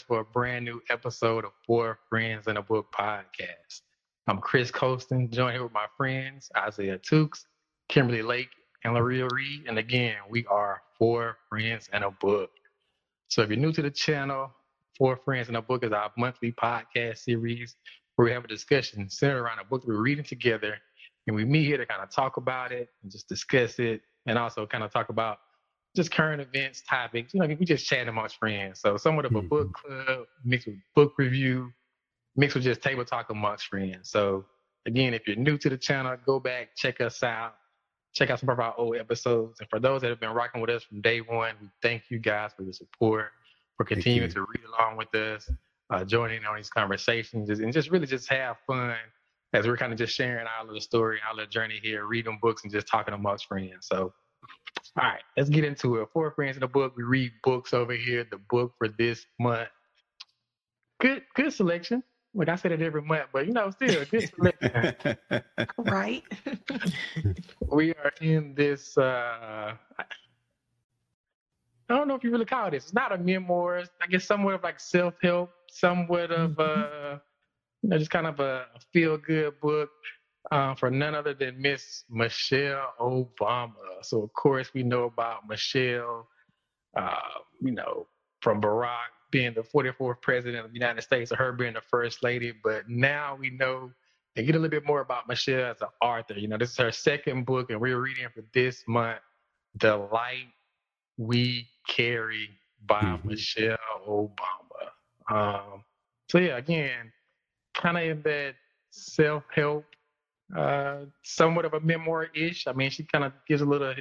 us for a brand new episode of Four Friends in a Book podcast. I'm Chris Colston, joined here with my friends Isaiah Tukes, Kimberly Lake, and Laria Reed. And again, we are Four Friends in a Book. So if you're new to the channel, Four Friends in a Book is our monthly podcast series where we have a discussion centered around a book we're reading together. And we meet here to kind of talk about it and just discuss it and also kind of talk about just current events, topics. You know, we just chat amongst friends. So somewhat of a book mm-hmm. club mixed with book review, mixed with just table talk amongst friends. So again, if you're new to the channel, go back, check us out, check out some of our old episodes. And for those that have been rocking with us from day one, we thank you guys for the support, for continuing to read along with us, uh, joining on these conversations, and just really just have fun as we're kind of just sharing our little story, our little journey here, reading books and just talking amongst friends. So all right, let's get into it. Four friends in the book. We read books over here. The book for this month. Good, good selection. Like I said it every month, but you know, still good selection. right. we are in this. uh I don't know if you really call this. It's not a memoir. I guess somewhat of like self help, somewhat of mm-hmm. uh, you know, just kind of a feel good book uh, for none other than Miss Michelle Obama. So of course we know about Michelle, uh, you know, from Barack being the 44th president of the United States, or her being the first lady. But now we know and get a little bit more about Michelle as an author. You know, this is her second book, and we're reading for this month, "The Light We Carry" by mm-hmm. Michelle Obama. Um, so yeah, again, kind of in that self-help uh, somewhat of a memoir-ish. I mean, she kind of gives a little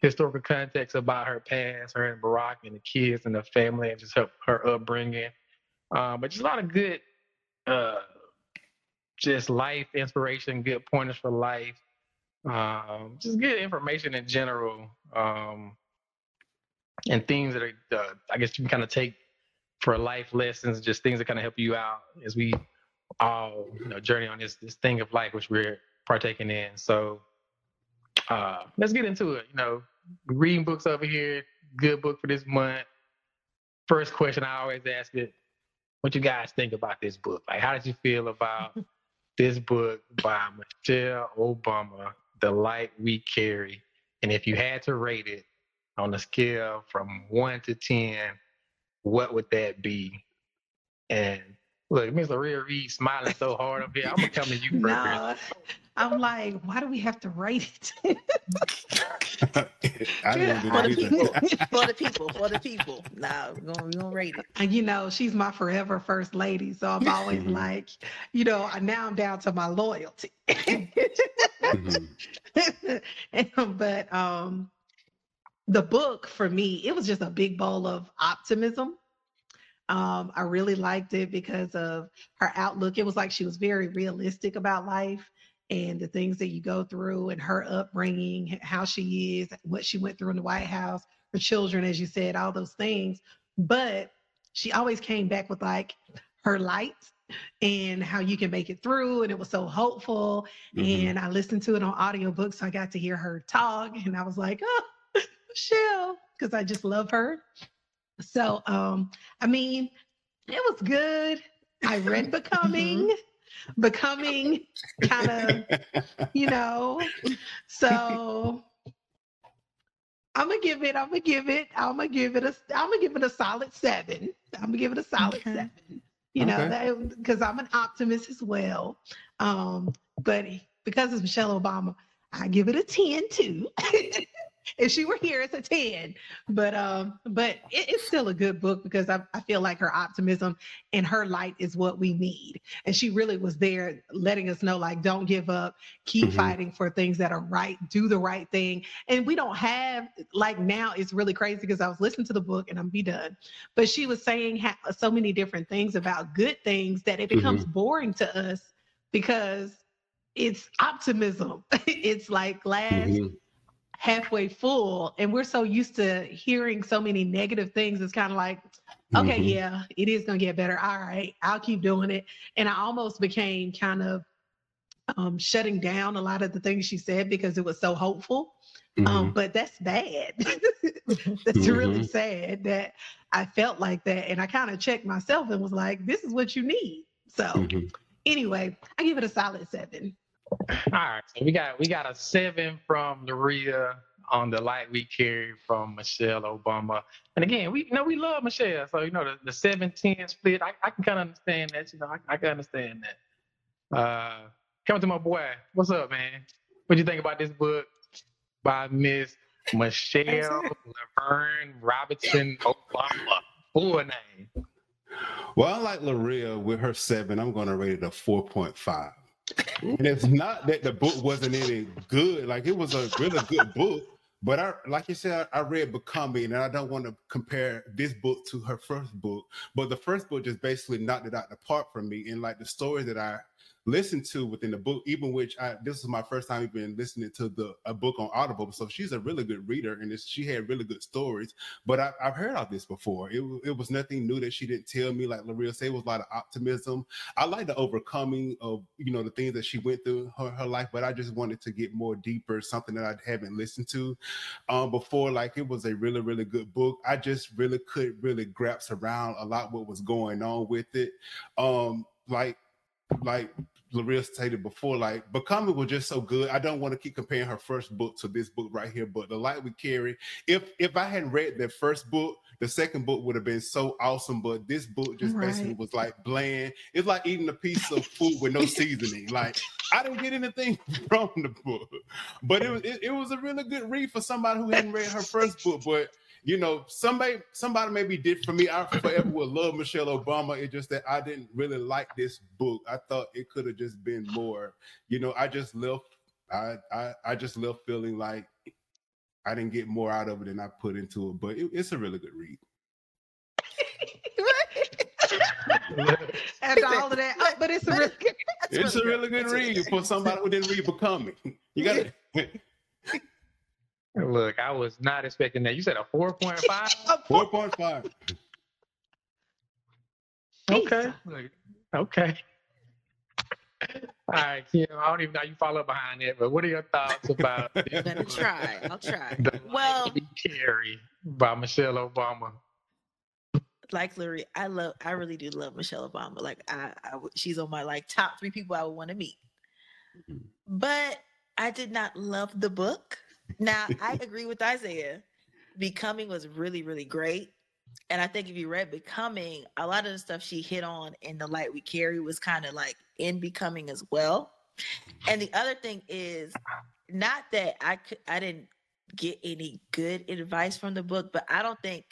historical context about her past, her and Barack and the kids and the family, and just her, her upbringing. Um, but just a lot of good, uh, just life inspiration, good pointers for life, um, just good information in general, um, and things that are, uh, I guess, you can kind of take for life lessons, just things that kind of help you out as we all you know journey on this this thing of life which we're partaking in. So uh, let's get into it. You know, reading books over here. Good book for this month. First question I always ask it: What you guys think about this book? Like, how did you feel about this book by Michelle Obama, "The Light We Carry"? And if you had to rate it on a scale from one to ten, what would that be? And Look, Miss Laria Reed smiling so hard up here. I'm gonna come to you first. No, I'm like, why do we have to rate it? I yeah, for the people, for the people, for the people. No, we're gonna, we're gonna rate it. And you know, she's my forever first lady, so I'm always mm-hmm. like, you know, now I'm down to my loyalty. mm-hmm. but um, the book for me, it was just a big bowl of optimism um, I really liked it because of her outlook. It was like she was very realistic about life and the things that you go through and her upbringing, how she is, what she went through in the White House, her children, as you said, all those things. But she always came back with like her light and how you can make it through. And it was so hopeful. Mm-hmm. And I listened to it on audiobook So I got to hear her talk and I was like, oh, Michelle, because I just love her. So, um, I mean, it was good. I read Becoming, Becoming kind of, you know, so I'm gonna give it, I'm gonna give it, I'm gonna give it a, I'm gonna give it a solid seven. I'm gonna give it a solid okay. seven. You okay. know, because I'm an optimist as well. Um, but because it's Michelle Obama, I give it a 10 too. if she were here, it's a 10. But um, but it, it's still a good book because I, I feel like her optimism and her light is what we need. And she really was there letting us know, like, don't give up, keep mm-hmm. fighting for things that are right, do the right thing. And we don't have like now it's really crazy because I was listening to the book and I'm be done. But she was saying ha- so many different things about good things that it becomes mm-hmm. boring to us because it's optimism. it's like glass mm-hmm halfway full and we're so used to hearing so many negative things it's kind of like okay mm-hmm. yeah it is going to get better all right i'll keep doing it and i almost became kind of um, shutting down a lot of the things she said because it was so hopeful. Mhm. Um, but that's bad. that's really Mhm. sad that I felt like that. And I kind of checked myself and was like, this is what you need. So Mhm. anyway, I give it a solid seven. All right, so we got we got a seven from Laria on the light we carry from Michelle Obama. And again, we you know we love Michelle, so you know the, the 7-10 split, I, I can kind of understand that. You know, I, I can understand that. Uh, coming to my boy, what's up, man? What do you think about this book by Miss Michelle LaVaughn Robinson Obama? Full name. Well, I like Laria with her seven. I'm going to rate it a 4.5. And it's not that the book wasn't any good. Like it was a really good book. But I, like you said, I read Becoming, and I don't want to compare this book to her first book. But the first book just basically knocked it out the park for me. And like the story that I listened to within the book, even which I this is my first time even listening to the a book on Audible. So she's a really good reader, and she had really good stories. But I, I've heard of this before. It, it was nothing new that she didn't tell me. Like Laria said, it was a lot of optimism. I like the overcoming of you know the things that she went through her, her life, but I just wanted to get more deeper, something that I haven't listened to um before. Like it was a really, really good book. I just really could really grasp around a lot what was going on with it. Um, like like Laria stated before, like Becoming was just so good. I don't want to keep comparing her first book to this book right here, but The Light We Carry. If if I hadn't read the first book, the second book would have been so awesome. But this book just basically was like bland. It's like eating a piece of food with no seasoning. Like I didn't get anything from the book, but it was it, it was a really good read for somebody who hadn't read her first book. But you know, somebody somebody may be different for me. I forever will love Michelle Obama. It's just that I didn't really like this book. I thought it could have just been more. You know, I just left. I I I just left feeling like I didn't get more out of it than I put into it. But it, it's a really good read. After all of that, oh, but it's a really good. It's a really good read for somebody who didn't read Becoming. You got to Look, I was not expecting that. You said a 4.5? four point five. Okay. Look, Okay. All right, Kim. I don't even know you follow behind it, but what are your thoughts about I'm gonna try. I'll try. The Well, Light We Carry by Michelle Obama? like Larry, I love, I really do love Michelle Obama. Like I, I she's on my like top three people I would want to meet. Mhm. But I did not love the book. Now I agree with Isaiah. Becoming was really, really great. And I think if you read Becoming, a lot of the stuff she hit on in the light we carry was kind of like in Becoming as well. And the other thing is not that I could I didn't get any good advice from the book, but I don't think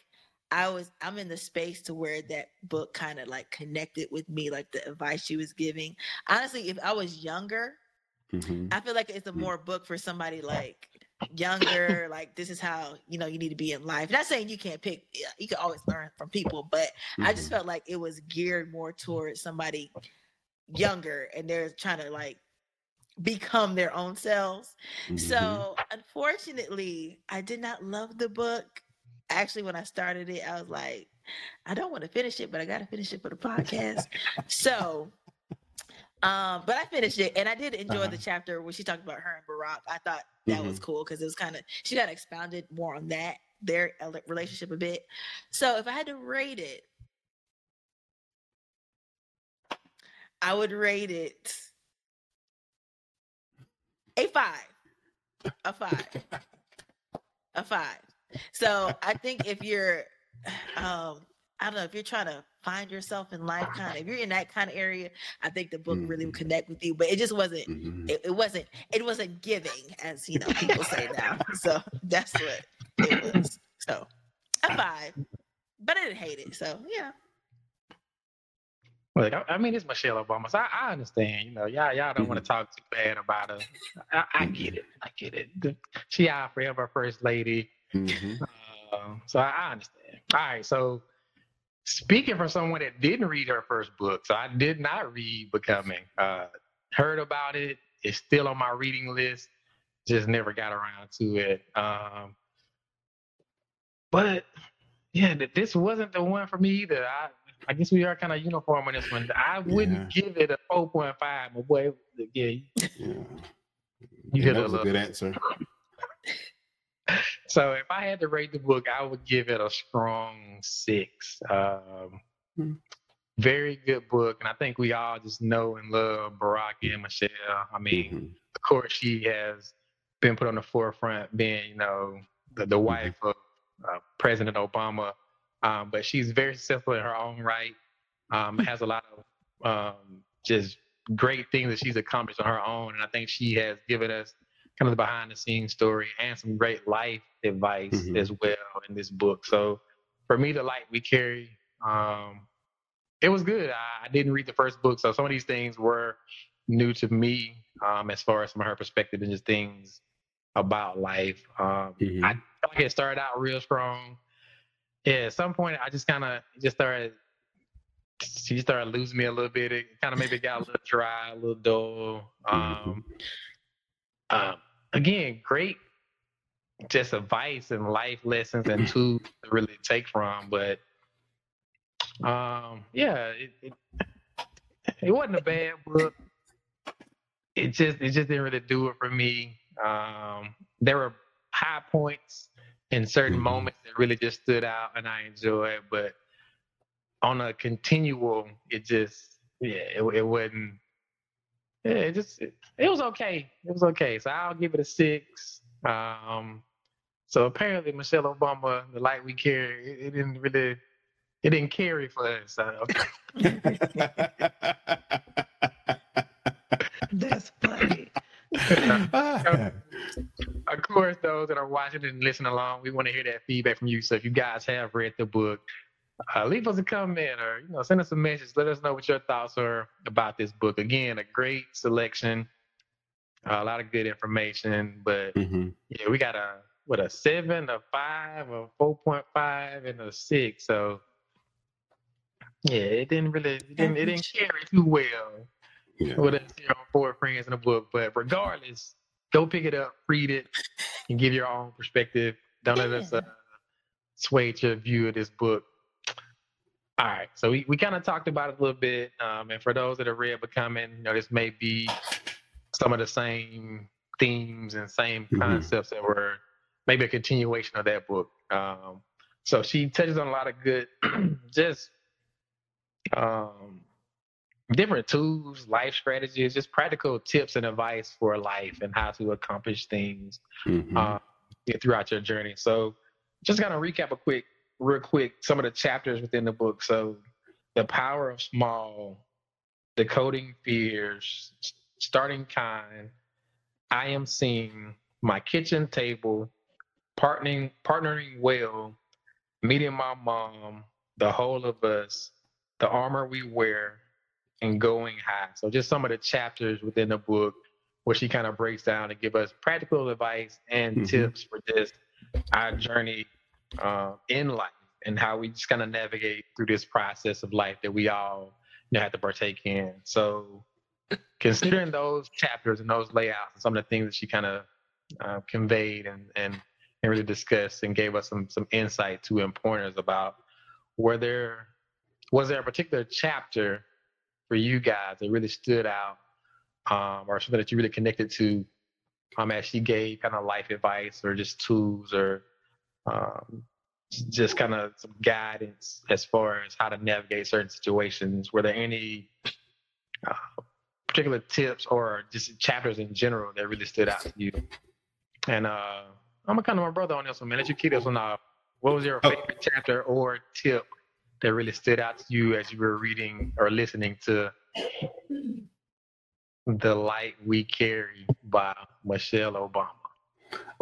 I was I'm in the space to where that book kind of like connected with me, like the advice she was giving. Honestly, if I was younger, Mhm. I feel like it's a Mm. more book for somebody like younger, like this is how you know you need to be in life. Not saying you can't pick, you can always learn from people, but I just Mhm. felt like it was geared more towards somebody younger and they're trying to like become their own selves. Mhm. So unfortunately, I did not love the book. Actually, when I started it, I was like, I don't want to finish it, but I got to finish it for the podcast. so, um, but I finished it, and I did enjoy Uh-huh. the chapter where she talked about her and Barack. I thought that was cool because it was kind of she got expounded more on that their relationship a bit. So, if I had to rate it, I would rate it a five. A five. a five. So I think if you're um I don't know if you're trying to find yourself in life kind of if you're in that kind of area, I think the book really would Mhm. connect with you. But it just wasn't Mhm. it, it wasn't it wasn't giving as you know people say now. So that's what it was. So a five. But I didn't hate it. So yeah. Look, I, I mean, it's Michelle Obama, so I, I understand. You know, y'all, y'all don't want to talk too bad about her. I, I get it. I get it. The- She our forever first lady. Mhm. Uh, so I, I understand. All right. So speaking for someone that didn't read her first book, so I did not read Becoming. Uh, heard about it. It's still on my reading list. Just never got around to it. Um, but yeah, th- this wasn't the one for me either. I I guess we are kind of uniform on this one. I wouldn't give it a four point five, but boy, yeah, Yeah. you Yeah, that was a good answer. So if I had to rate the book, I would give it a strong six. Um, Hmm. very good book, and I think we all just know and love Barack and Michelle. I mean, Mhm. of course, she has been put on the forefront, being you know the, the wife of uh, President Obama, um, but she's very successful in her own right. Um, has a lot of um, just great things that she's accomplished on her own, and I think she has given us kind of the behind the scenes story and some great life advice Mhm. as well in this book. So for me, the light we carry, um, it was good. I, I didn't read the first book, so some of these things were new to me um, as far as from her perspective and just things about life. Um, Mhm. I felt like it started out real strong. Yeah, at some point I just kind of just started. She started losing me a little bit. It kind of maybe got a little dry, a little dull. Um, um, again, great, just advice and life lessons and tools to really take from. But um, yeah, it, it it wasn't a bad book. It just it just didn't really do it for me. Um, there were high points in certain Mhm. moments that really just stood out and I enjoyed, but on a continual, it just yeah, it, it wasn't. Yeah, it just it, it was okay. It was okay. So I'll give it a six. Um, so apparently Michelle Obama, the light we carry, it, it didn't really, it didn't carry for us. So, That's funny. of course, those that are watching and listening along, we want to hear that feedback from you. So if you guys have read the book, uh, leave us a comment or you know send us a message. Let us know what your thoughts are about this book. Again, a great selection, a lot of good information. But Mhm. yeah, we got a what a seven, a five, a four point five, and a six. So yeah, it didn't really, it didn't, it didn't carry too well Yeah. with us here on Four Friends in the book. But regardless, go pick it up, read it, and give your own perspective. Don't let us uh, sway your view of this book. All right, so we, we kind of talked about it a little bit, um, and for those that are read Becoming, you know, this may be some of the same themes and same Mhm. concepts that were maybe a continuation of that book. Um, so she touches on a lot of good, just um, different tools, life strategies, just practical tips and advice for life and how to accomplish things Mhm. uh, throughout your journey. So, just kind of recap a quick, real quick, some of the chapters within the book. So, the power of small, decoding fears, starting kind, I am seeing my kitchen table, partnering, partnering well, meeting my mom, the whole of us, the armor we wear, and going high. So, just some of the chapters within the book where she kind of breaks down and give us practical advice and Mhm. tips for just our journey uh, in life and how we just kind of navigate through this process of life that we all you know, have to partake in. So, considering those chapters and those layouts and some of the things that she kind of uh, conveyed and, and and really discussed and gave us some some insight to and pointers about were there was there a particular chapter for you guys that really stood out um, or something that you really connected to um, as she gave kind of life advice or just tools or um, just kind of some guidance as far as how to navigate certain situations. Were there any uh, particular tips or just chapters in general that really stood out to you? And uh, I'm kind of my brother on this one, man. Let you keep this one off. What was your Oh. favorite chapter or tip that really stood out to you as you were reading or listening to The Light We Carry by Michelle Obama?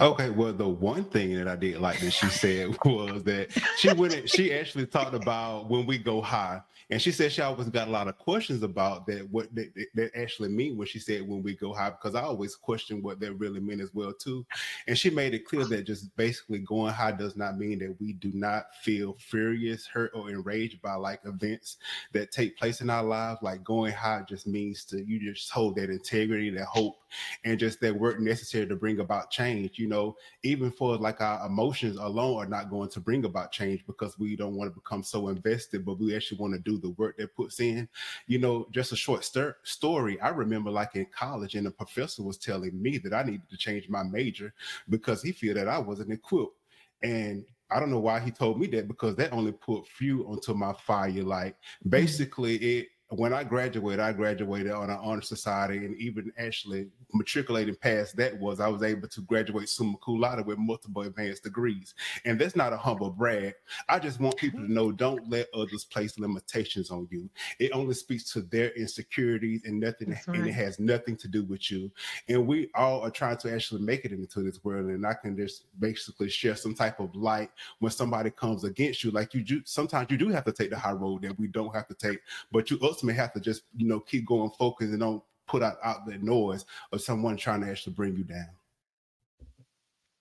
Okay, well, the one thing that I did like that she said was that she in- She actually talked about when we go high, and she said she always got a lot of questions about that. What that, that- actually mean when she said when we go high, because I always question what that really meant as well too. And she made it clear that just basically going high does not mean that we do not feel furious, hurt, or enraged by like events that take place in our lives. Like going high just means to you just hold that integrity, that hope, and just that work necessary to bring about change. You know, even for like our emotions alone are not going to bring about change because we don't want to become so invested, but we actually want to do the work that puts in. You know, just a short stir- story. I remember like in college, and a professor was telling me that I needed to change my major because he feel that I wasn't equipped. And I don't know why he told me that because that only put fuel onto my fire. Like mm. basically, it when I graduated, I graduated on an honor society, and even actually matriculating past that was I was able to graduate summa cum laude with multiple advanced degrees. And that's not a humble brag. I just want people to know: don't let others place limitations on you. It only speaks to their insecurities and nothing, right. and it has nothing to do with you. And we all are trying to actually make it into this world, and I can just basically share some type of light when somebody comes against you. Like you do, sometimes you do have to take the high road that we don't have to take, but you ultimately have to just you know keep going focused and don't put out, out the noise of someone trying to actually bring you down.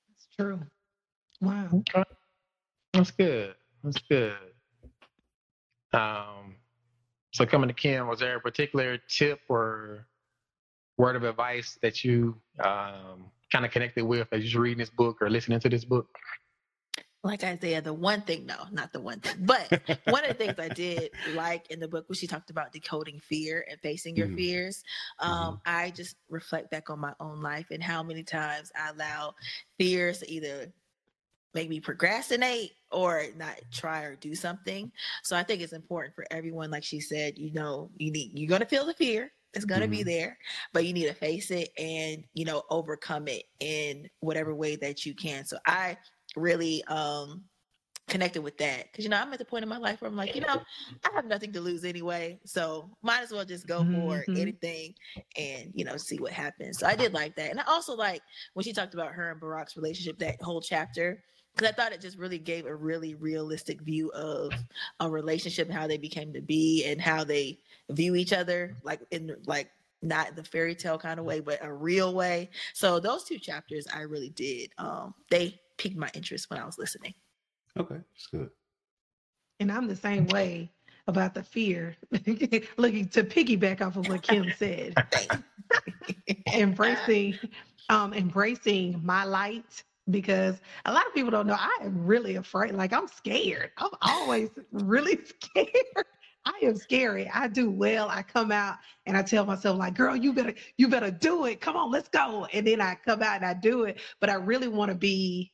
That's true. Wow. Okay. That's good. That's good. Um, so coming to Kim, was there a particular tip or word of advice that you um, kind of connected with as you're reading this book or listening to this book? Like Isaiah, the one thing, no, not the one thing, but one of the things I did like in the book was she talked about decoding fear and facing your mm-hmm. fears. Um, mm-hmm. I just reflect back on my own life and how many times I allow fears to either make me procrastinate or not try or do something. So I think it's important for everyone, like she said, you know, you need you're gonna feel the fear. It's gonna mm-hmm. be there, but you need to face it and you know overcome it in whatever way that you can. So I really um connected with that because you know I'm at the point in my life where I'm like, you know, I have nothing to lose anyway, so might as well just go for mm-hmm. anything and you know see what happens. So I did like that, and I also like when she talked about her and Barack's relationship, that whole chapter. Because I thought it just really gave a really realistic view of a relationship and how they became to be and how they view each other, like in like not the fairy tale kind of way, but a real way. So those two chapters I really did. Um, they piqued my interest when I was listening. Okay, that's good. And I'm the same way about the fear. Looking to piggyback off of what Kim said. embracing um embracing my light because a lot of people don't know I am really afraid. Like I'm scared. I'm always really scared. I am scary. I do well. I come out and I tell myself, like, girl, you better, you better do it. Come on, let's go. And then I come out and I do it. But I really want to be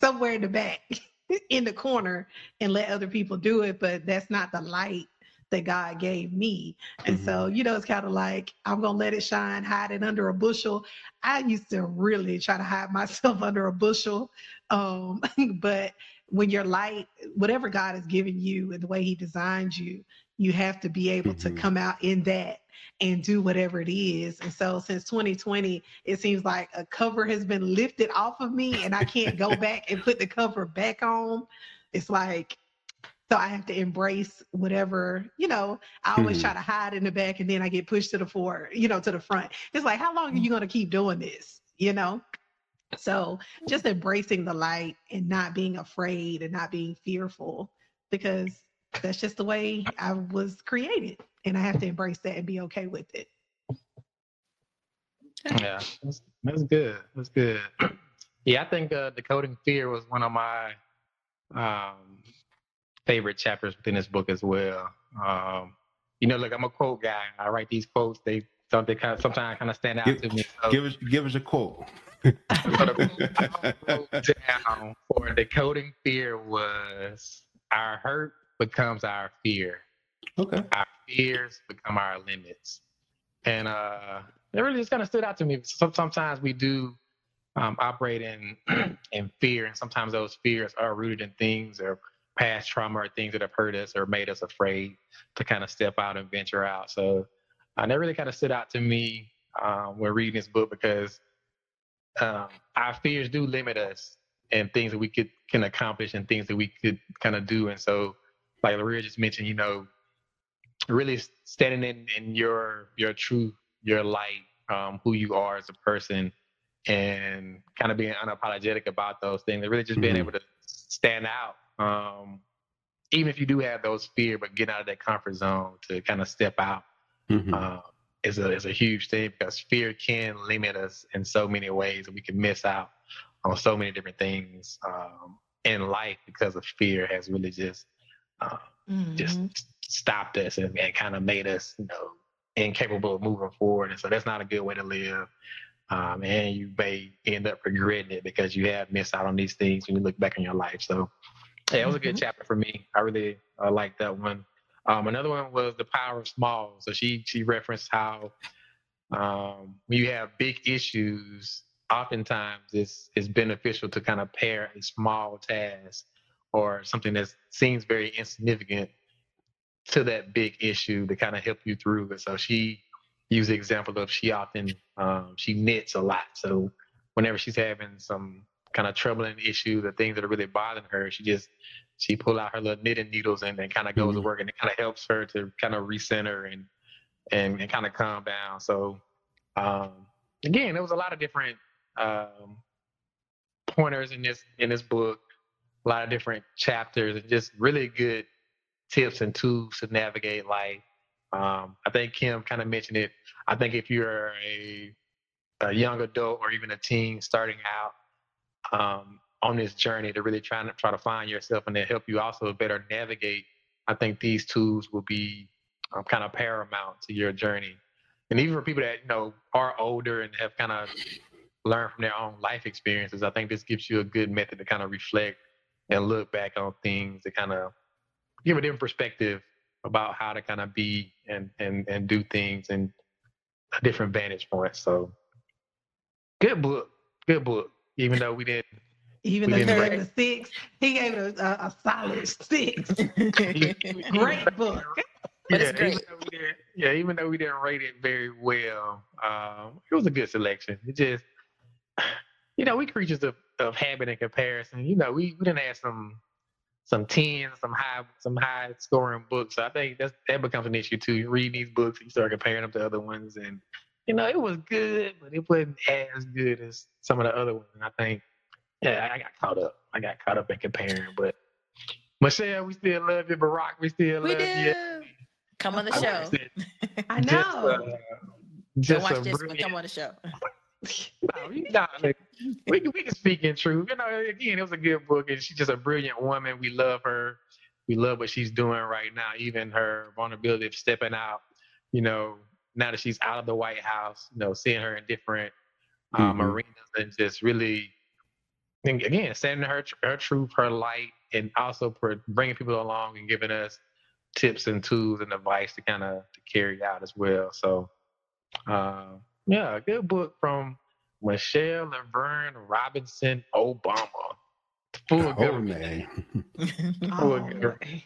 somewhere in the back in the corner and let other people do it but that's not the light that God gave me. And mm-hmm. so, you know, it's kind of like I'm gonna let it shine, hide it under a bushel. I used to really try to hide myself under a bushel. Um, but when you're light, whatever God has given you and the way He designed you, you have to be able mm-hmm. to come out in that and do whatever it is. And so since 2020, it seems like a cover has been lifted off of me and I can't go back and put the cover back on. It's like, so I have to embrace whatever, you know, I always mm-hmm. try to hide in the back and then I get pushed to the forward, you know, to the front. It's like, how long are you going to keep doing this? You know? So just embracing the light and not being afraid and not being fearful because that's just the way I was created and I have to embrace that and be okay with it. Yeah, that's, that's good. That's good. Yeah, I think uh, decoding fear was one of my um, favorite chapters within this book as well. Um, you know, look, I'm a quote guy. I write these quotes. They something kind of sometimes kind of stand out give, to me. So, give us give us a quote. down for decoding fear was our hurt becomes our fear. Okay. Our fears become our limits. And uh, it really just kind of stood out to me. sometimes we do um, operate in in fear, and sometimes those fears are rooted in things or past trauma or things that have hurt us or made us afraid to kind of step out and venture out. So uh, that really kind of stood out to me um, when reading this book because um, our fears do limit us and things that we could can accomplish and things that we could kind of do. And so, like Laria just mentioned, you know, really standing in, in your your truth, your light, um, who you are as a person, and kind of being unapologetic about those things, and really just being mm-hmm. able to stand out. Um, even if you do have those fear, but get out of that comfort zone to kind of step out. Mm-hmm. Uh, is a is a huge thing because fear can limit us in so many ways, and we can miss out on so many different things um, in life because of fear has really just uh, Mhm. just stopped us and, and kind of made us, you know, incapable of moving forward. And so that's not a good way to live. Um, and you may end up regretting it because you have missed out on these things when you look back on your life. So, yeah, it was a good Mhm. chapter for me. I really uh, liked that one. Um, another one was the power of small. So she she referenced how um, when you have big issues, oftentimes it's it's beneficial to kind of pair a small task or something that seems very insignificant to that big issue to kind of help you through it. So she used the example of she often um, she knits a lot. So whenever she's having some kind of troubling issue, the things that are really bothering her, she just she pull out her little knitting needles and then kind of goes to Mhm. work and it kind of helps her to kind of recenter and and, and kind of calm down. So um, again, there was a lot of different um, pointers in this in this book, a lot of different chapters, and just really good tips and tools to navigate life. Um, I think Kim kind of mentioned it. I think if you're a a young adult or even a teen starting out um, on this journey to really try to try to find yourself and to help you also better navigate, I think these tools will be um, kind of paramount to your journey. And even for people that you know are older and have kind of learned from their own life experiences, I think this gives you a good method to kind of reflect and look back on things to kind of give a different perspective about how to kind of be and and and do things and a different vantage point. So good book, good book. Even though we didn't, Even We though he didn't gave it a six, he gave it a, a, a solid six. Great. Great book. Yeah, great. Even though we didn't, yeah, even though we didn't rate it very well, um, it was a good selection. It just, you know, we creatures of, of habit and comparison. You know, we we didn't have some some tens, some high some high scoring books. So I think that's that becomes an issue too. You read these books, and you start comparing them to other ones, and you know, it was good, but it wasn't as good as some of the other ones. And I think, yeah, I got caught up. I got caught up in comparing, but. Michelle, we still love you. Barack, we still We love you. Come on the Of show. course. I Just, know. uh, Don't just watch a this, but come on the show. No, you know, like, we can we can speak in truth. You know, again, it was a good book, and she's just a brilliant woman. We love her. We love what she's doing right now. Even her vulnerability of stepping out. You know, now that she's out of the White House, you know, seeing her in different um, Mhm. arenas and just really, and again, saying her her truth, her light, and also for bringing people along and giving us tips and tools and advice to kind of to carry out as well. So, uh, yeah, a good book from Michelle LaVaughn Robinson Obama. Full Oh, government. man. Full Oh, government.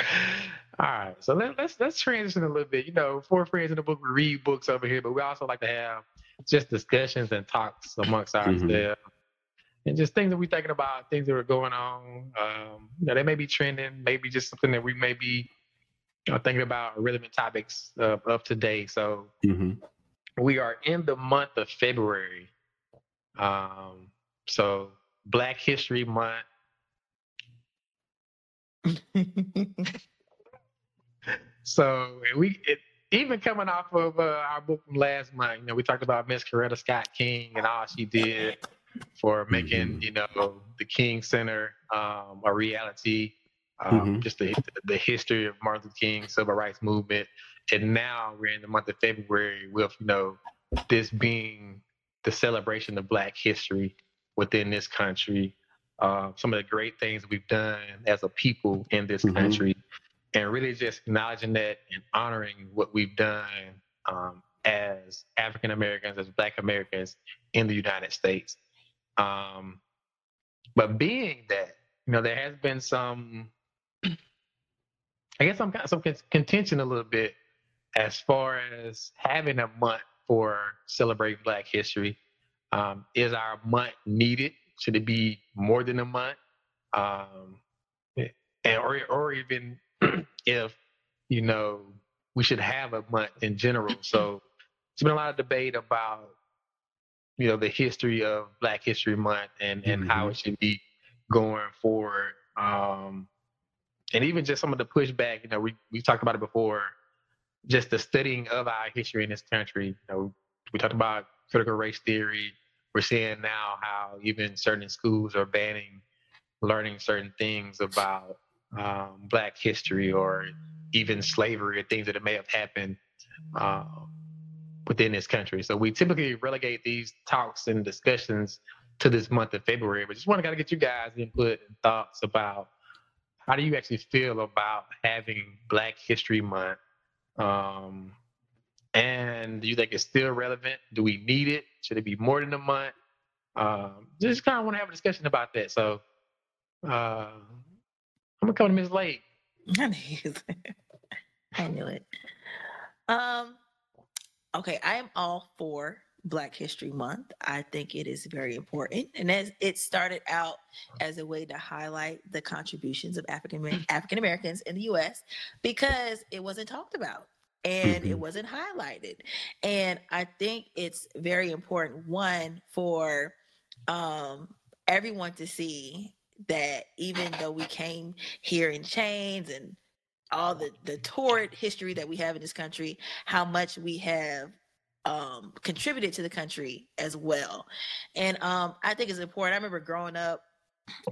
All right, so let, let's let's transition a little bit. You know, four friends in the book, we read books over here, but we also like to have just discussions and talks amongst Mhm. ourselves, and just things that we're thinking about, things that are going on. Um, you know, they may be trending, maybe just something that we may be you know, thinking about relevant topics uh, of today. So hmm we are in the month of February. Um, so Black History Month. So we it, even coming off of uh, our book from last month, you know, we talked about Miss Coretta Scott King and all she did for making Mhm. you know the King Center um, a reality. Um, Mhm. Just the the history of Martin Luther King civil rights movement, and now we're in the month of February with you know this being the celebration of Black history within this country. Uh, some of the great things we've done as a people in this Mhm. country, and really just acknowledging that and honoring what we've done um, as African Americans, as Black Americans in the United States. Um, but being that, you know, there has been some, I guess, some kind of some contention a little bit as far as having a month for celebrating Black History. Um, is our month needed? Should it be more than a month? Um, and or or even if you know we should have a month in general. So there's been a lot of debate about you know the history of Black History Month and and how Mhm. it should be going forward. Um, and even just some of the pushback. You know, we we talked about it before. Just the studying of our history in this country. You know, we talked about critical race theory. We're seeing now how even certain schools are banning learning certain things about um, Black history or even slavery or things that may have happened uh, within this country. So we typically relegate these talks and discussions to this month of February, but just want to get you guys input and thoughts about how do you actually feel about having Black History Month? Um, and do you think it's still relevant? Do we need it? Should it be more than a month? Um, just kind of want to have a discussion about that. So uh, I'm gonna come to Ms. Lake. I knew it. Um, okay, I am all for Black History Month. I think it is very important, and as it started out as a way to highlight the contributions of African American African Americans in the U.S. because it wasn't talked about and mm-hmm. it wasn't highlighted, and I think it's very important one for um, everyone to see that even though we came here in chains and all the the torrid history that we have in this country, how much we have um, contributed to the country as well. And um, I think it's important. I remember growing up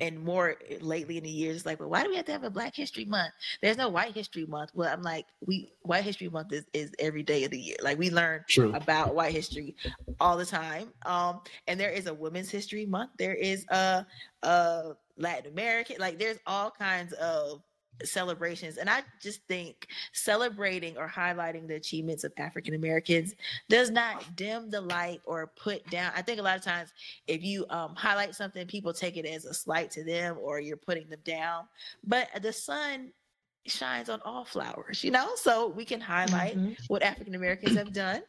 and more lately in the years, like, well, why do we have to have a Black History Month? There's no White History Month. Well, I'm like, we White History Month is, is every day of the year. Like we learn True. about white history all the time. Um, and there is a Women's History Month. There is a, a Latin American. Like there's all kinds of celebrations. And I just think celebrating or highlighting the achievements of African Americans does not dim the light or put down. I think a lot of times if you um, highlight something, people take it as a slight to them or you're putting them down. But the sun shines on all flowers, you know? So we can highlight mm-hmm. what African Americans have done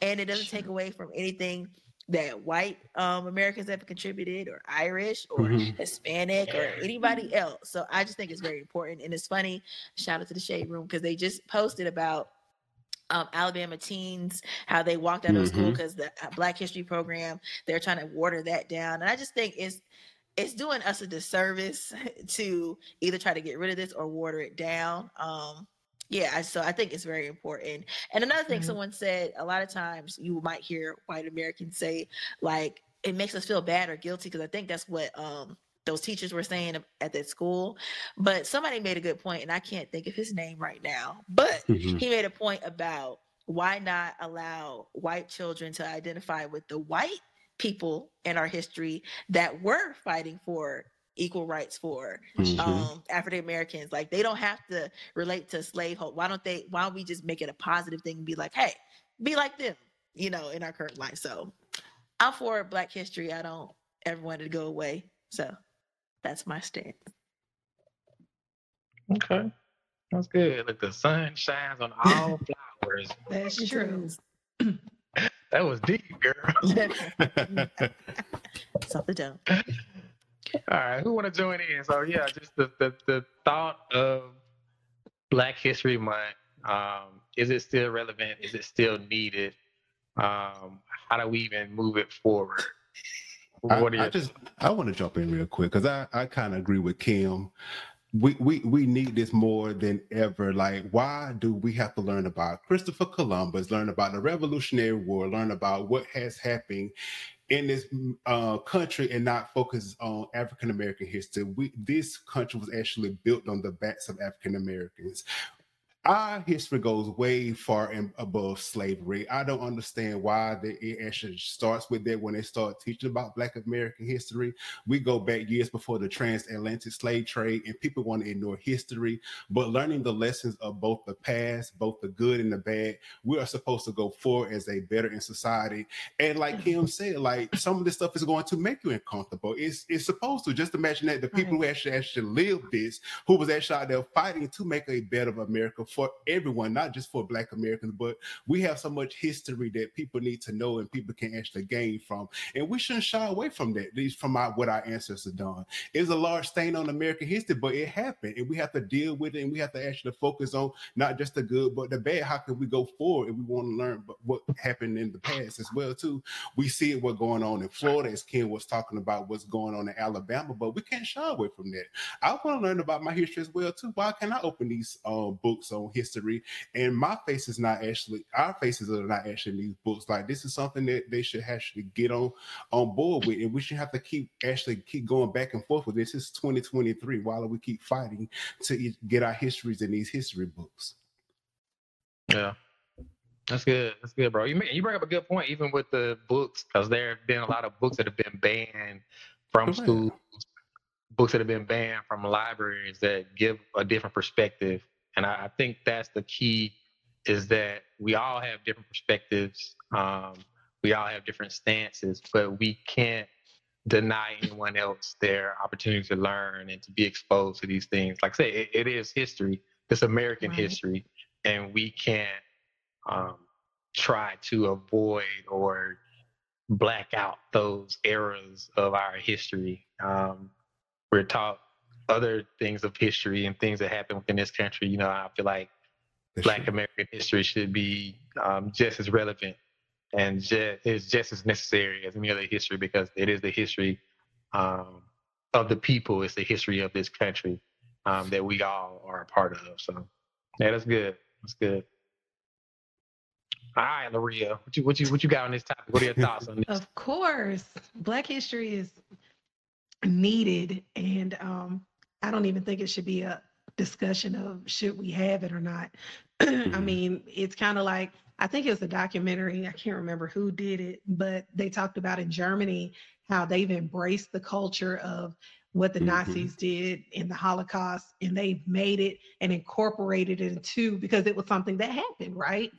and it doesn't take away from anything that white um, Americans have contributed, or Irish, or mm-hmm. Hispanic, or anybody else. So I just think it's very important, and it's funny. Shout out to the Shade Room because they just posted about um, Alabama teens how they walked out mm-hmm. of school because the uh, Black History program they're trying to water that down, and I just think it's it's doing us a disservice to either try to get rid of this or water it down. Um, yeah, so I think it's very important. And another thing mm-hmm. someone said, a lot of times you might hear white Americans say, like, it makes us feel bad or guilty, because I think that's what um those teachers were saying at that school. But somebody made a good point, and I can't think of his name right now, but mm-hmm. he made a point about why not allow white children to identify with the white people in our history that were fighting for equal rights for mm-hmm. um, African Americans. Like they don't have to relate to slavehold. Why don't they? Why don't we just make it a positive thing and be like, hey, be like them, you know, in our current life. So I'm for Black History. I don't ever want it to go away. So that's my stance. Okay, that's good. Look, the sun shines on all flowers. That's true. that was deep, girl. Something down. All right, who want to join in? So yeah, just the the, the thought of Black History Month. Um, is it still relevant? Is it still needed? Um, how do we even move it forward? I, I just I want to jump in real quick because I, I kind of agree with Kim. We, we we need this more than ever. Like, why do we have to learn about Christopher Columbus, learn about the Revolutionary War, learn about what has happened in this uh, country and not focus on African American history. We, this country was actually built on the backs of African Americans our history goes way far and above slavery. I don't understand why the, it actually starts with that when they start teaching about Black American history. We go back years before the transatlantic slave trade, and people want to ignore history. But learning the lessons of both the past, both the good and the bad, we are supposed to go forward as a better in society. And like mm-hmm. Kim said, like some of this stuff is going to make you uncomfortable. It's it's supposed to. Just imagine that the people right. who actually actually lived this, who was actually out there fighting to make a better America for everyone, not just for Black Americans, but we have so much history that people need to know and people can actually gain from. And we shouldn't shy away from that, these from our, what our ancestors done. It's a large stain on American history, but it happened and we have to deal with it and we have to actually focus on not just the good, but the bad. How can we go forward if we want to learn what happened in the past as well, too? We see what's going on in Florida, as Ken was talking about what's going on in Alabama, but we can't shy away from that. I want to learn about my history as well, too. Why can't I open these uh, books on on history, and my face is not actually our faces are not actually in these books. Like this is something that they should actually get on on board with, and we should have to keep actually keep going back and forth with this. Is 2023 while we keep fighting to get our histories in these history books. Yeah. That's good. That's good, bro. You you bring up a good point, even with the books, because there have been a lot of books that have been banned from Right. schools, books that have been banned from libraries that give a different perspective. And I, I think that's the key is that we all have different perspectives. Um, we all have different stances, but we can't deny anyone else their opportunity to learn and to be exposed to these things. Like I say, it, it is history. It's American Right. history, and we can't um, try to avoid or black out those eras of our history. Um, we're taught other things of history and things that happen within this country. You know, I feel like That's Black true. American history should be um, just as relevant and just, is just as necessary as any other history because it is the history um, of the people. It's the history of this country um, that we all are a part of. So, yeah, that's good. That's good. All right, Laria, what you what you what you got on this topic? What are your thoughts on this? Of course, Black history is needed, and um, I don't even think it should be a discussion of should we have it or not. I Mhm. mean, it's kind of like I think it was a documentary. I can't remember who did it, but they talked about in Germany how they've embraced the culture of what the Mhm. Nazis did in the Holocaust, and they've made it and incorporated it into because it was something that happened, right?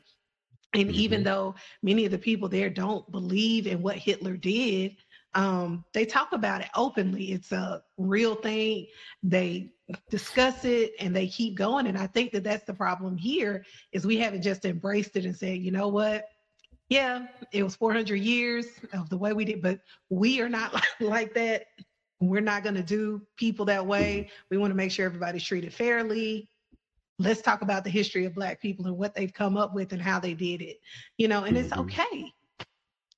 And even Mhm. though many of the people there don't believe in what Hitler did, um, they talk about it openly. It's a real thing. They discuss it and they keep going. And I think that that's the problem here is we haven't just embraced it and said, you know what? Yeah, it was 400 years of the way we did, but we are not like that. We're not going to do people that way. We want to make sure everybody's treated fairly. Let's talk about the history of Black people and what they've come up with and how they did it, you know, and it's Mhm. okay.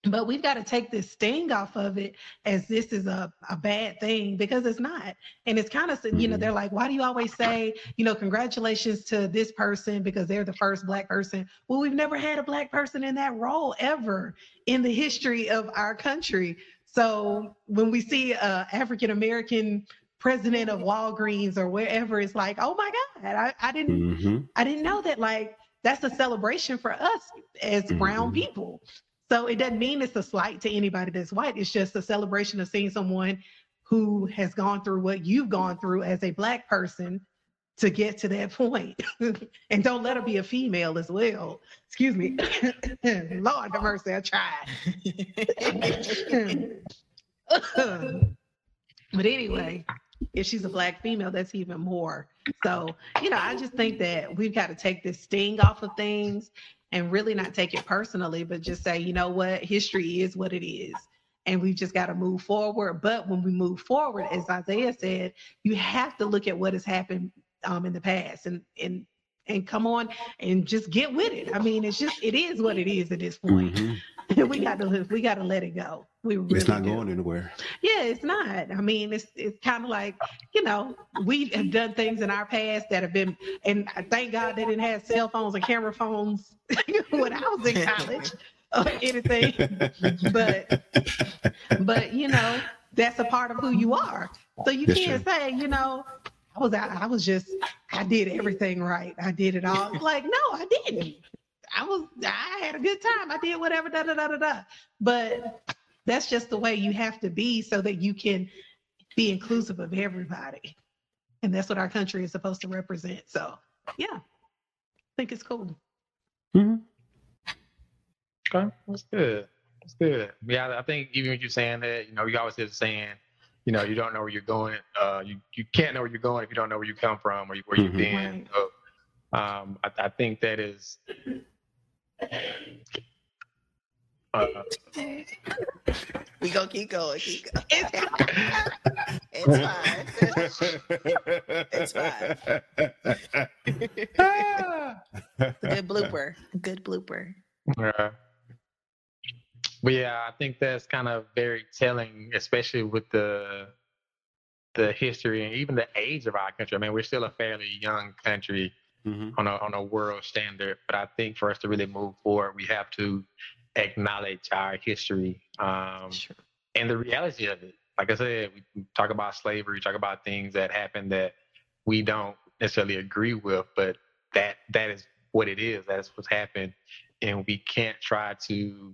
But we've got to take this sting off of it as this is a, a bad thing because it's not. And it's kind of, you know, they're like, why do you always say, you know, congratulations to this person because they're the first Black person? Well, we've never had a Black person in that role ever in the history of our country. So when we see a African American president of Walgreens or wherever, it's like, oh my God, I, I didn't Mhm. I didn't know that like that's a celebration for us as brown Mhm. people. So it doesn't mean it's a slight to anybody that's white. It's just a celebration of seeing someone who has gone through what you've gone through as a black person to get to that point. and don't let her be a female as well. Excuse me. Lord have mercy, I tried. but anyway, if she's a black female, that's even more. So, you know, I just think that we've got to take this sting off of things and really not take it personally, but just say, you know what, history is what it is. And we've just got to move forward. But when we move forward, as Isaiah said, you have to look at what has happened um, in the past and and and come on and just get with it. I mean, it's just it is what it is at this point. Mhm. we got to we got to let it go. We really It's not do. going anywhere. Yeah, it's not. I mean, it's it's kind of like you know we have done things in our past that have been, and I thank God they didn't have cell phones and camera phones when I was in college or anything. But but you know that's a part of who you are. So you That's can't say you know I was I, I was just I did everything right. I did it all. Like no, I didn't. I was I had a good time. I did whatever da da da da da. But that's just the way you have to be so that you can be inclusive of everybody. And that's what our country is supposed to represent. So yeah, I think it's cool. Mhm. Okay, that's good. That's good. Yeah, I think even if you're saying that, you know, you always hear the saying, you know, you don't know where you're going. Uh, you you can't know where you're going if you don't know where you come from or you- where you've Mhm. been. Right. So, um, I, I think that is. Uh, we gonna keep going. Keep going. It's It's fine. It's fine. Good blooper. Good blooper. Yeah. But yeah, I think that's kind of very telling, especially with the the history and even the age of our country. I mean, we're still a fairly young country, mm-hmm. on a on a world standard. But I think for us to really move forward, we have to acknowledge our history um, sure. and the reality of it. Like I said, we talk about slavery, talk about things that happened that we don't necessarily agree with, but that that is what it is. That's what's happened, and we can't try to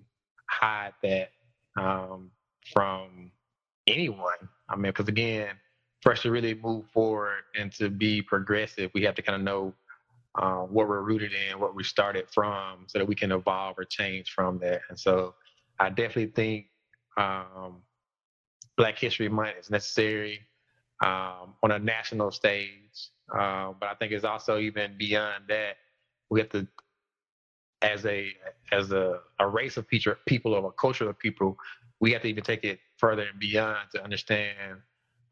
hide that um, from anyone. I mean, because again, for us to really move forward and to be progressive, we have to kind of know uh, what we're rooted in, what we started from, so that we can evolve or change from that. And so, I definitely think um, Black History Month is necessary um, on a national stage, uh, but I think it's also even beyond that. We have to, as a as a, a race of people, or a culture of people, we have to even take it further and beyond to understand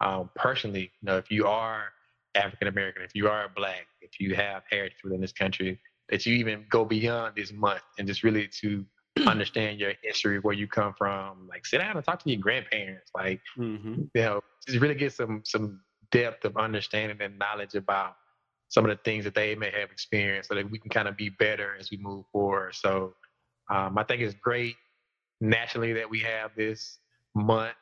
um, personally. You know, if you are African American, if you are black, if you have heritage within this country, that you even go beyond this month and just really to understand your history, where you come from. Like sit down and talk to your grandparents. Like mm-hmm. you know, just really get some some depth of understanding and knowledge about some of the things that they may have experienced, so that we can kind of be better as we move forward. So um, I think it's great nationally that we have this month,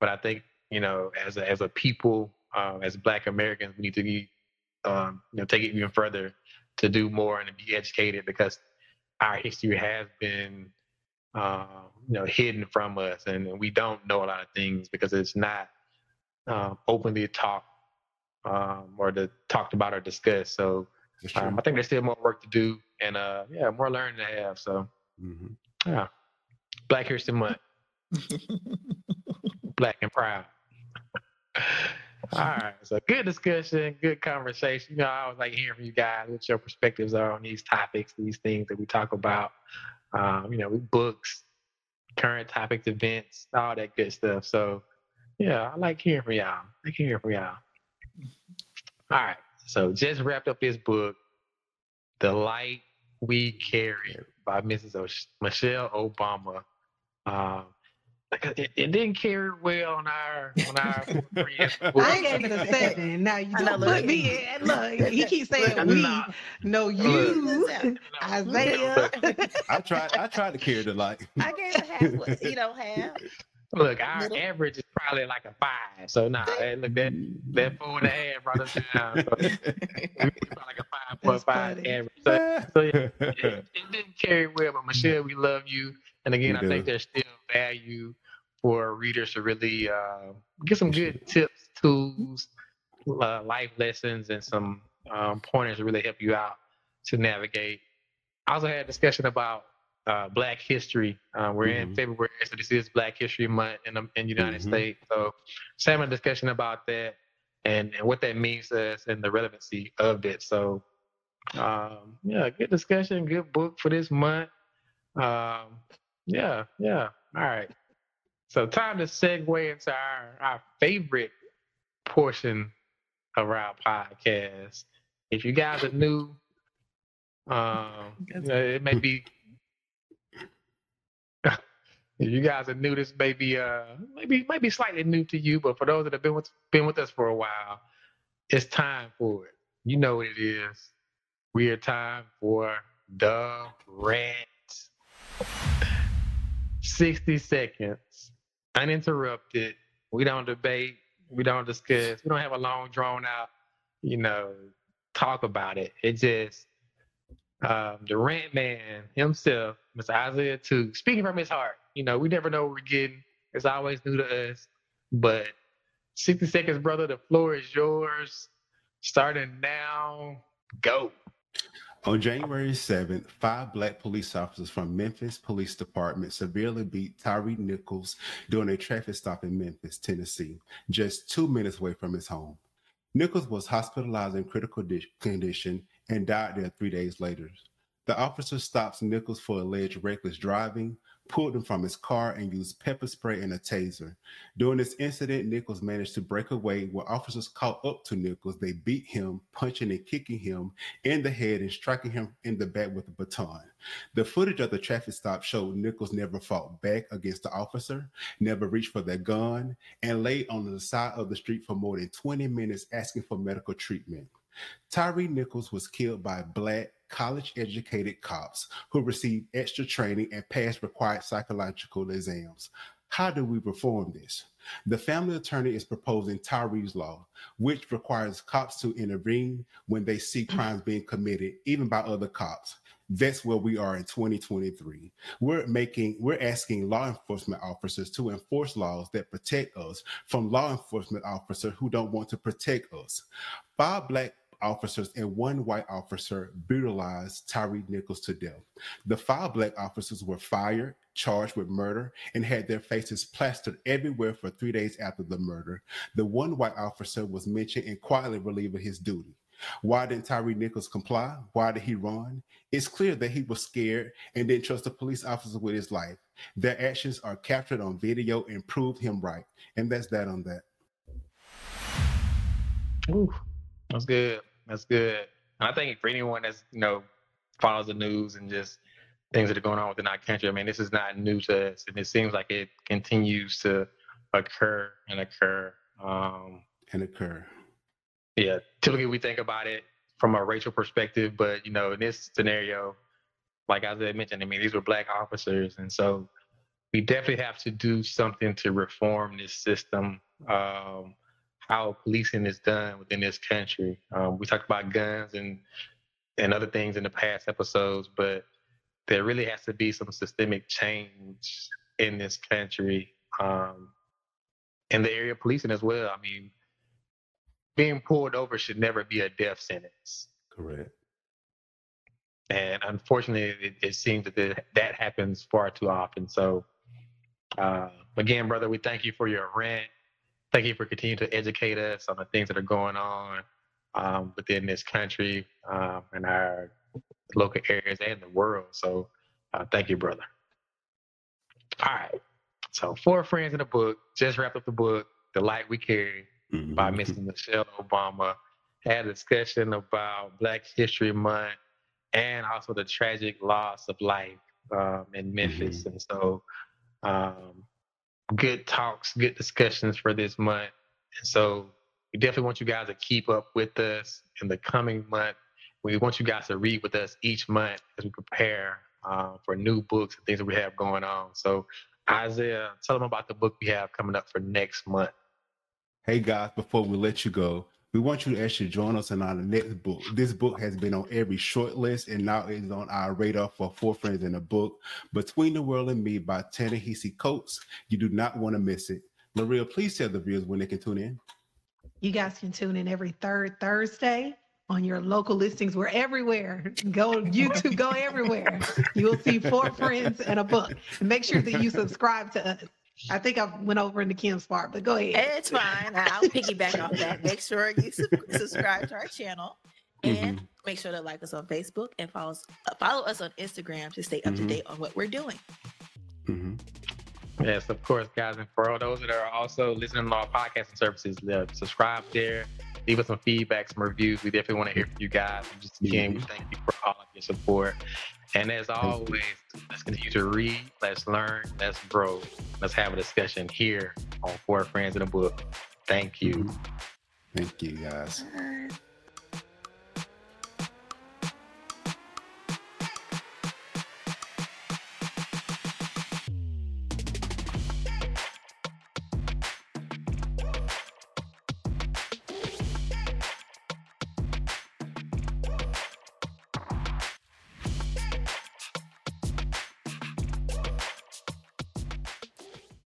but I think you know, as a, as a people, uh, as Black Americans, we need to be, um, you know, take it even further to do more and to be educated because our history has been, uh, you know, hidden from us, and we don't know a lot of things because it's not uh, openly talked um, or to, talked about or discussed. So um, I think there's still more work to do, and uh, yeah, more learning to have. So mm-hmm. yeah, Black History Month, Black and proud. All right. So good discussion, good conversation. You know, I always like hearing from you guys what your perspectives are on these topics, these things that we talk about. Um, you know, books, current topics, events, all that good stuff. So yeah, I like hearing from y'all. I like hearing from y'all. All right. So just wrapped up this book, The Light We Carry by Mrs. O- Michelle Obama. Um, it, it, didn't carry well on our on our. I gave it a seven. Now you don't put me in. Look, he keeps saying we. No, you, Isaiah. I tried. I tried to carry the light. I gave it half. What you know, half. Look, our Middle. average is probably like a five. So nah, look that that four and a half brought us down. So like a five point five average. So, so yeah, it, it, didn't carry well, but Michelle, we love you. And again, I think there's still value for readers to really uh, get some good tips, tools, uh, life lessons, and some um, pointers to really help you out to navigate. I also had a discussion about uh, Black history. Uh, we're mm-hmm. in February, so this is Black History Month in the, in United mm-hmm. States. So, having a discussion about that and, and what that means to us and the relevancy of it. So, um, yeah, good discussion, good book for this month. Um, yeah, yeah. All right. So time to segue into our, our favorite portion of our podcast. If you guys are new, um, it may be if you guys are new, this may be uh maybe might be slightly new to you, but for those that have been with been with us for a while, it's time for it. You know what it is. We are time for the rant. 60 seconds, uninterrupted. We don't debate. We don't discuss. We don't have a long, drawn out, you know, talk about it. It just, um, the rant man himself, Mr. Isaiah too, speaking from his heart. You know, we never know what we're getting. It's always new to us. But 60 seconds, brother, the floor is yours. Starting now, go. On January 7th, five black police officers from Memphis Police Department severely beat Tyre Nichols during a traffic stop in Memphis, Tennessee, just two minutes away from his home. Nichols was hospitalized in critical condition and died there three days later. The officer stops Nichols for alleged reckless driving, pulled him from his car and used pepper spray and a taser. During this incident, Nichols managed to break away. When officers caught up to Nichols, they beat him, punching and kicking him in the head and striking him in the back with a baton. The footage of the traffic stop showed Nichols never fought back against the officer, never reached for their gun, and laid on the side of the street for more than 20 minutes asking for medical treatment. Tyre Nichols was killed by black college educated cops who receive extra training and pass required psychological exams. How do we reform this? The family attorney is proposing Tyre's Law, which requires cops to intervene when they see mm. crimes being committed, even by other cops. That's where we are in 2023. We're making, we're asking law enforcement officers to enforce laws that protect us from law enforcement officers who don't want to protect us. Five black officers and one white officer brutalized Tyre Nichols to death. The five black officers were fired, charged with murder, and had their faces plastered everywhere for three days after the murder. The one white officer was mentioned and quietly relieving his duty. Why didn't Tyre Nichols comply? Why did he run? It's clear that he was scared and didn't trust a police officer with his life. Their actions are captured on video and prove him right. And that's that on that. Ooh, that's good. That's good. And I think for anyone that's, you know, follows the news and just things that are going on within our country, I mean, this is not new to us. And it seems like it continues to occur and occur. Um, and occur. Yeah, typically we think about it from a racial perspective, but you know, in this scenario, like I mentioned, I mean, these were black officers, and so we definitely have to do something to reform this system. Um, how policing is done within this country. Um, we talked about guns and and other things in the past episodes, but there really has to be some systemic change in this country um, in the area of policing as well. I mean, being pulled over should never be a death sentence. Correct. And unfortunately, it, it seems that that happens far too often. So, uh, again, brother, we thank you for your rant. Thank you for continuing to educate us on the things that are going on um, within this country um, and our local areas and the world. So, uh, thank you, brother. All right. So, four friends in the book just wrapped up the book, The Light We Carry mm-hmm. by Mrs. Michelle Obama. Had a discussion about Black History Month and also the tragic loss of life um, in Memphis. Mm-hmm. And so, um, good talks, good discussions for this month. And so, we definitely want you guys to keep up with us in the coming month. We want you guys to read with us each month as we prepare uh, for new books and things that we have going on. So, Isaiah, tell them about the book we have coming up for next month. Hey guys, before we let you go, we want you to actually join us in our next book. This book has been on every short list and now is on our radar for Four Friends in a Book. Between the World and Me by Ta-Nehisi Coates. You do not want to miss it. Maria, please tell the viewers when they can tune in. You guys can tune in every third Thursday on your local listings. We're everywhere. Go YouTube, go everywhere. You will see Four Friends and a Book. Make sure that you subscribe to us. I think I went over into Kim's part, but go ahead. It's fine. I'll piggyback off that. Make sure you subscribe to our channel and mm-hmm. make sure to like us on Facebook and follow us, uh, follow us on Instagram to stay up mm-hmm. to date on what we're doing. Mm-hmm. Yes, of course, guys. And for all those that are also listening to our podcasting services, subscribe there, leave us some feedback, some reviews. We definitely want to hear from you guys. And just again, we thank you for all of your support. And as always, let's continue to read, let's learn, let's grow, let's have a discussion here on Four Friends in a Book. Thank you. Thank you, guys.